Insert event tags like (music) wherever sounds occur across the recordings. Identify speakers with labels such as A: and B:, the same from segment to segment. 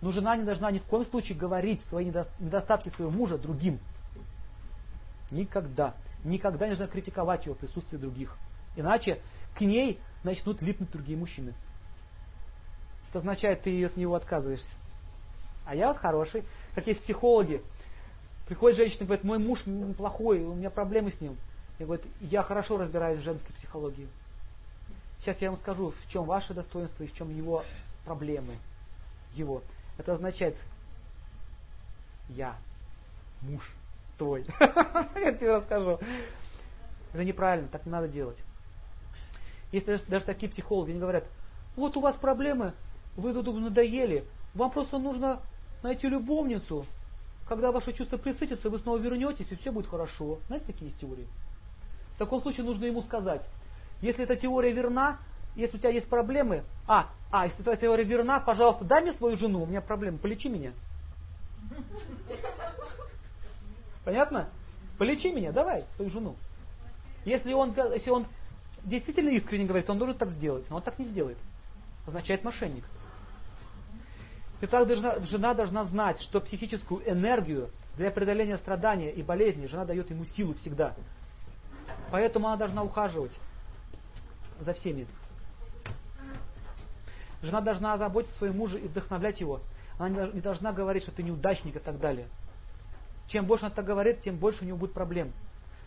A: Но жена не должна ни в коем случае говорить свои недостатки своего мужа другим. Никогда. Никогда не нужно критиковать его в присутствии других. Иначе к ней начнут липнуть другие мужчины. Это означает, ты от него отказываешься. А я вот хороший. Как есть психологи. Приходит женщина и говорит, мой муж плохой, у меня проблемы с ним. Я говорю, я хорошо разбираюсь в женской психологии. Сейчас я вам скажу, в чем ваше достоинство и в чем его проблемы. Его. Это означает, я, муж твой. (laughs) Я тебе расскажу. Это неправильно, так не надо делать. Есть даже, такие психологи, они говорят, вот у вас проблемы, вы тут надоели, вам просто нужно найти любовницу. Когда ваши чувства присытятся, вы снова вернетесь, и все будет хорошо. Знаете, такие есть теории? В таком случае нужно ему сказать, если эта теория верна, если у тебя есть проблемы, а, а, если твоя теория верна, пожалуйста, дай мне свою жену, у меня проблемы, полечи меня. Понятно? Полечи меня, давай, свою жену. Если он, если он действительно искренне говорит, он должен так сделать, но он так не сделает. Означает мошенник. Итак, должна, жена должна знать, что психическую энергию для преодоления страдания и болезни жена дает ему силу всегда. Поэтому она должна ухаживать за всеми. Жена должна заботиться о своем муже и вдохновлять его. Она не должна говорить, что ты неудачник и так далее. Чем больше она так говорит, тем больше у него будет проблем.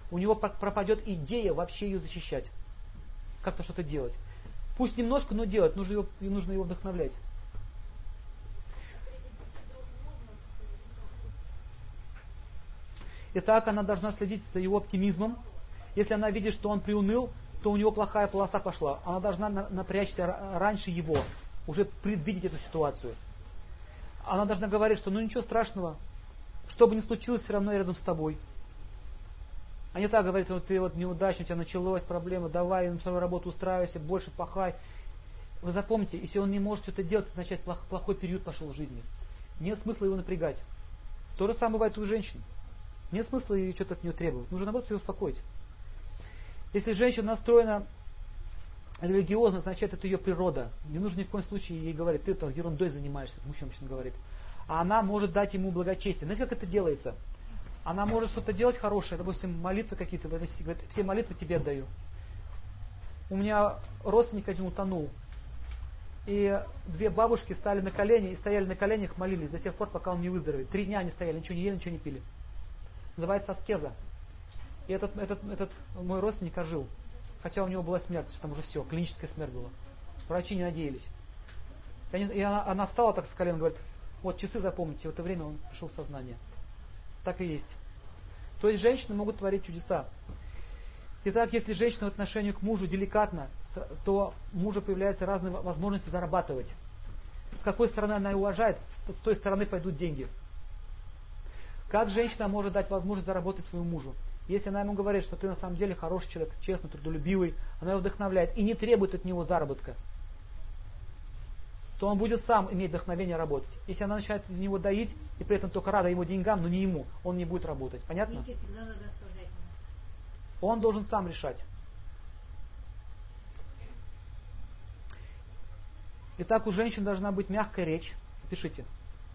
A: У него пропадет идея вообще ее защищать. Как-то что-то делать. Пусть немножко, но делать. Нужно его, нужно его вдохновлять. Итак, она должна следить за его оптимизмом. Если она видит, что он приуныл, то у него плохая полоса пошла. Она должна напрячься раньше его, уже предвидеть эту ситуацию. Она должна говорить, что ну ничего страшного, что бы ни случилось, все равно я рядом с тобой. А не так говорить, вот ты вот неудачно, у тебя началась проблема, давай на свою работу устраивайся, больше пахай. Вы запомните, если он не может что-то делать, значит плохой период пошел в жизни. Нет смысла его напрягать. То же самое бывает у женщин. Нет смысла ей что-то от нее требовать. Нужно наоборот ее успокоить. Если женщина настроена религиозно, значит это ее природа. Не нужно ни в коем случае ей говорить, ты там ерундой занимаешься, мужчина говорит. А она может дать ему благочестие. Знаете, как это делается? Она может что-то делать хорошее, допустим, молитвы какие-то, говорит, все молитвы тебе отдаю. У меня родственник один утонул. И две бабушки стали на колени и стояли на коленях, молились до тех пор, пока он не выздоровеет. Три дня они стояли, ничего не ели, ничего не пили. Называется аскеза. И этот, этот, этот мой родственник ожил. Хотя у него была смерть, там уже все, клиническая смерть была. Врачи не надеялись. И, они, и она, она встала так с колен говорит, вот часы запомните, в это время он пришел в сознание. Так и есть. То есть женщины могут творить чудеса. Итак, если женщина в отношении к мужу деликатна, то у мужа появляются разные возможности зарабатывать. С какой стороны она уважает, с той стороны пойдут деньги. Как женщина может дать возможность заработать своему мужу? Если она ему говорит, что ты на самом деле хороший человек, честный, трудолюбивый, она его вдохновляет и не требует от него заработка, то он будет сам иметь вдохновение работать. Если она начинает из него доить, и при этом только рада его деньгам, но не ему, он не будет работать. Понятно? Он должен сам решать. Итак, у женщин должна быть мягкая речь. Пишите.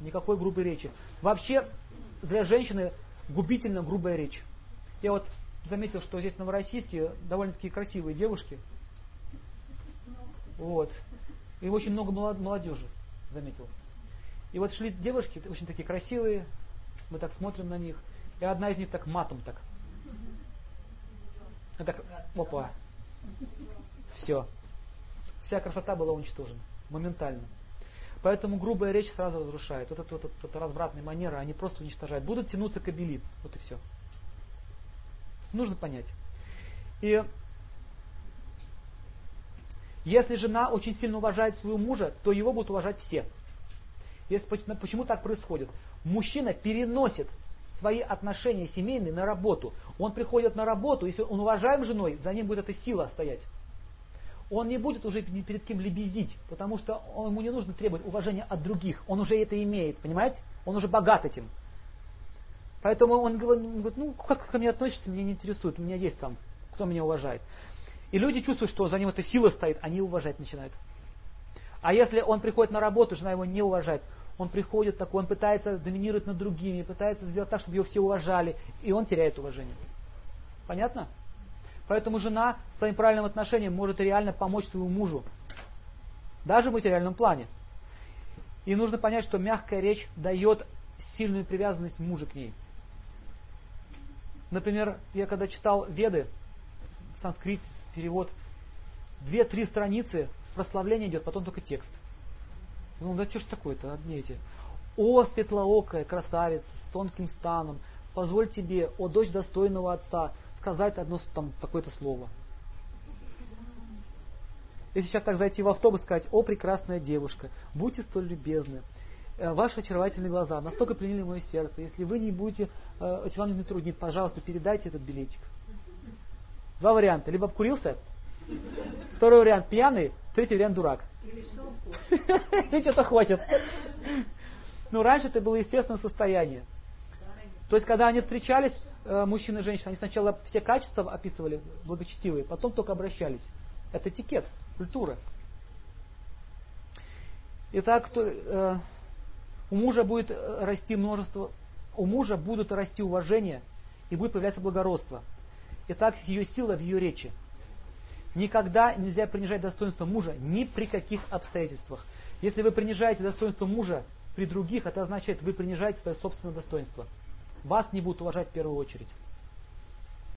A: Никакой грубой речи. Вообще, для женщины губительно грубая речь. Я вот заметил, что здесь новороссийские довольно-таки красивые девушки. Вот. И очень много молодежи, заметил. И вот шли девушки, очень такие красивые, мы так смотрим на них, и одна из них так матом так. И так, опа. Все. Вся красота была уничтожена. Моментально. Поэтому грубая речь сразу разрушает. Вот это вот, вот, это развратные манеры, они просто уничтожают. Будут тянуться к обели. Вот и все. Нужно понять. И если жена очень сильно уважает своего мужа, то его будут уважать все. Если, почему так происходит? Мужчина переносит свои отношения семейные на работу. Он приходит на работу, если он уважаем женой, за ним будет эта сила стоять. Он не будет уже перед кем лебезить, потому что ему не нужно требовать уважения от других. Он уже это имеет, понимаете? Он уже богат этим. Поэтому он говорит, ну как ко мне относится, меня не интересует, у меня есть там, кто меня уважает. И люди чувствуют, что за ним эта сила стоит, они уважать начинают. А если он приходит на работу, жена его не уважает, он приходит такой, он пытается доминировать над другими, пытается сделать так, чтобы его все уважали, и он теряет уважение. Понятно? Поэтому жена своим правильным отношением может реально помочь своему мужу. Даже в материальном плане. И нужно понять, что мягкая речь дает сильную привязанность мужа к ней. Например, я когда читал Веды, санскрит, перевод, две-три страницы прославление идет, потом только текст. Ну да что ж такое-то, одни эти. О, светлоокая красавица с тонким станом, позволь тебе, о дочь достойного отца, сказать одно там такое-то слово. Если сейчас так зайти в автобус и сказать, о, прекрасная девушка, будьте столь любезны, ваши очаровательные глаза настолько пленили мое сердце. Если вы не будете, э, если вам не труднит, пожалуйста, передайте этот билетик. Два варианта. Либо обкурился, второй вариант пьяный, третий вариант дурак. Ты (laughs) что-то хватит. Ну, раньше это было естественное состояние. То есть, когда они встречались, э, мужчина и женщина, они сначала все качества описывали благочестивые, потом только обращались. Это этикет, культура. Итак, то, э, у мужа будет э, расти множество, у мужа будут расти уважение и будет появляться благородство. Итак, ее сила в ее речи. Никогда нельзя принижать достоинство мужа ни при каких обстоятельствах. Если вы принижаете достоинство мужа при других, это означает, вы принижаете свое собственное достоинство. Вас не будут уважать в первую очередь.